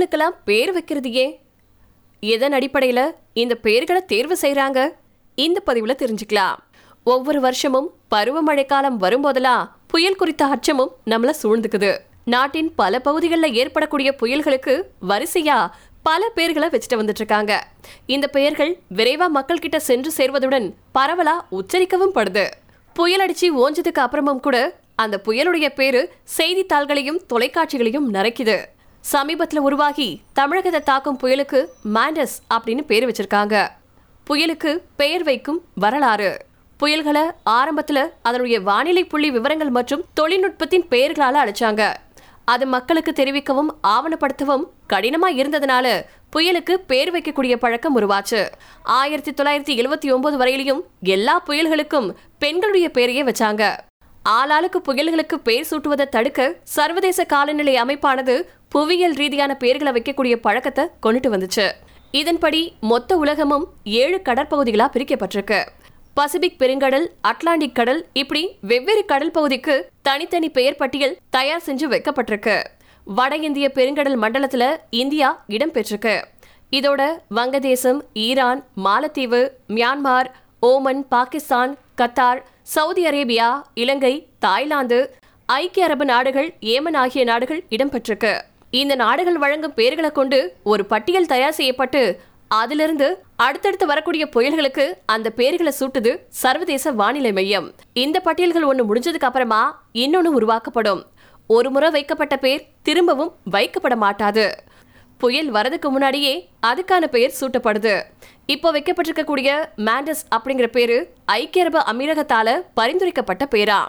புயல்களுக்கெல்லாம் பேர் வைக்கிறது ஏன் எதன் அடிப்படையில இந்த பெயர்களை தேர்வு செய்கிறாங்க இந்த பதிவுல தெரிஞ்சுக்கலாம். ஒவ்வொரு வருஷமும் பருவமழை காலம் வரும்போதெல்லாம் புயல் குறித்த அச்சமும் நம்மள சூழ்ந்துக்குது. நாட்டின் பல பகுதிகளில் ஏற்படக்கூடிய புயல்களுக்கு வரிசையா பல பெயர்களை வச்சுட்டு வந்துட்டு இருக்காங்க இந்த பெயர்கள் விரைவா மக்கள் கிட்ட சென்று சேர்வதுடன் பரவலா உச்சரிக்கவும் படுது. புயல் அடிச்சு ஓஞ்சதுக்கு அப்புறமும் கூட அந்த புயலுடைய பேரு செய்தித்தாள்களையும் தொலைக்காட்சிகளையும் நரைக்குது. சமீபத்தில் உருவாகி தமிழகத்தை தாக்கும் புயலுக்கு மாண்டஸ் அப்படின்னு பேர் வச்சிருக்காங்க. புயலுக்கு பெயர் வைக்கும் வரலாறு. புயல்களை ஆரம்பத்தில் அதனுடைய வானிலை புள்ளி விவரங்கள் மற்றும் தொழில்நுட்பத்தின் பெயர்களால் அழைச்சாங்க. அது மக்களுக்கு தெரிவிக்கவும் ஆவணப்படுத்தவும் கடினமாக இருந்ததுனால புயலுக்கு பேர் வைக்கக்கூடிய பழக்கம் உருவாச்சு. ஆயிரத்தி தொள்ளாயிரத்தி எழுவத்தி ஒன்பது வரையிலையும் எல்லா புயல்களுக்கும் பெண்களுடைய பெயரையே வச்சாங்க. ஆளாளுக்கு புயல்களுக்கு பெயர் சூட்டுவதை தடுக்க சர்வதேச காலநிலை அமைப்பானது புவியியல் ரீதியான பெயர்களை வைக்கக்கூடிய பழக்கத்தை கொண்டுட்டு வந்துச்சு. இதன்படி மொத்த உலகமும் ஏழு கடற்பகுதிகளா பிரிக்கப்பட்டிருக்கு. பசிபிக் பெருங்கடல் அட்லாண்டிக் கடல் இப்படி வெவ்வேறு கடல் பகுதிக்கு தனித்தனி பெயர் பட்டியல் தயார் செஞ்சு வைக்கப்பட்டிருக்கு. வட இந்திய பெருங்கடல் மண்டலத்துல இந்தியா இடம் பெற்றிருக்கு. இதோட வங்கதேசம் ஈரான் மாலத்தீவு Myanmar Oman Pakistan Qatar Saudi Arabia இலங்கை தாய்லாந்து ஐக்கிய அரபு நாடுகள் ஏமன் ஆகிய நாடுகள் இடம்பெற்றிருக்கு. இந்த நாடுகள் வழங்கும் பெயர்களை கொண்டு ஒரு பட்டியல் தயார் செய்யப்பட்டு அதிலிருந்து அடுத்தடுத்து வரக்கூடிய புயல்களுக்கு அந்த பெயர்களை சூட்டுது சர்வதேச வானிலை மையம். இந்த பட்டியல்கள் ஒன்று முடிஞ்சதுக்கு அப்புறமா இன்னொன்னு உருவாக்கப்படும். ஒரு முறை வைக்கப்பட்ட பேர் திரும்பவும் வைக்கப்பட மாட்டாது. புயல் வரதுக்கு முன்னாடியே அதுக்கான பெயர் சூட்டப்படுது. இப்போ வைக்கப்பட்டிருக்கக்கூடிய மேண்டஸ் அப்படிங்கிற பேரு ஐக்கிய அரபு அமீரகத்தால பரிந்துரைக்கப்பட்ட பேரா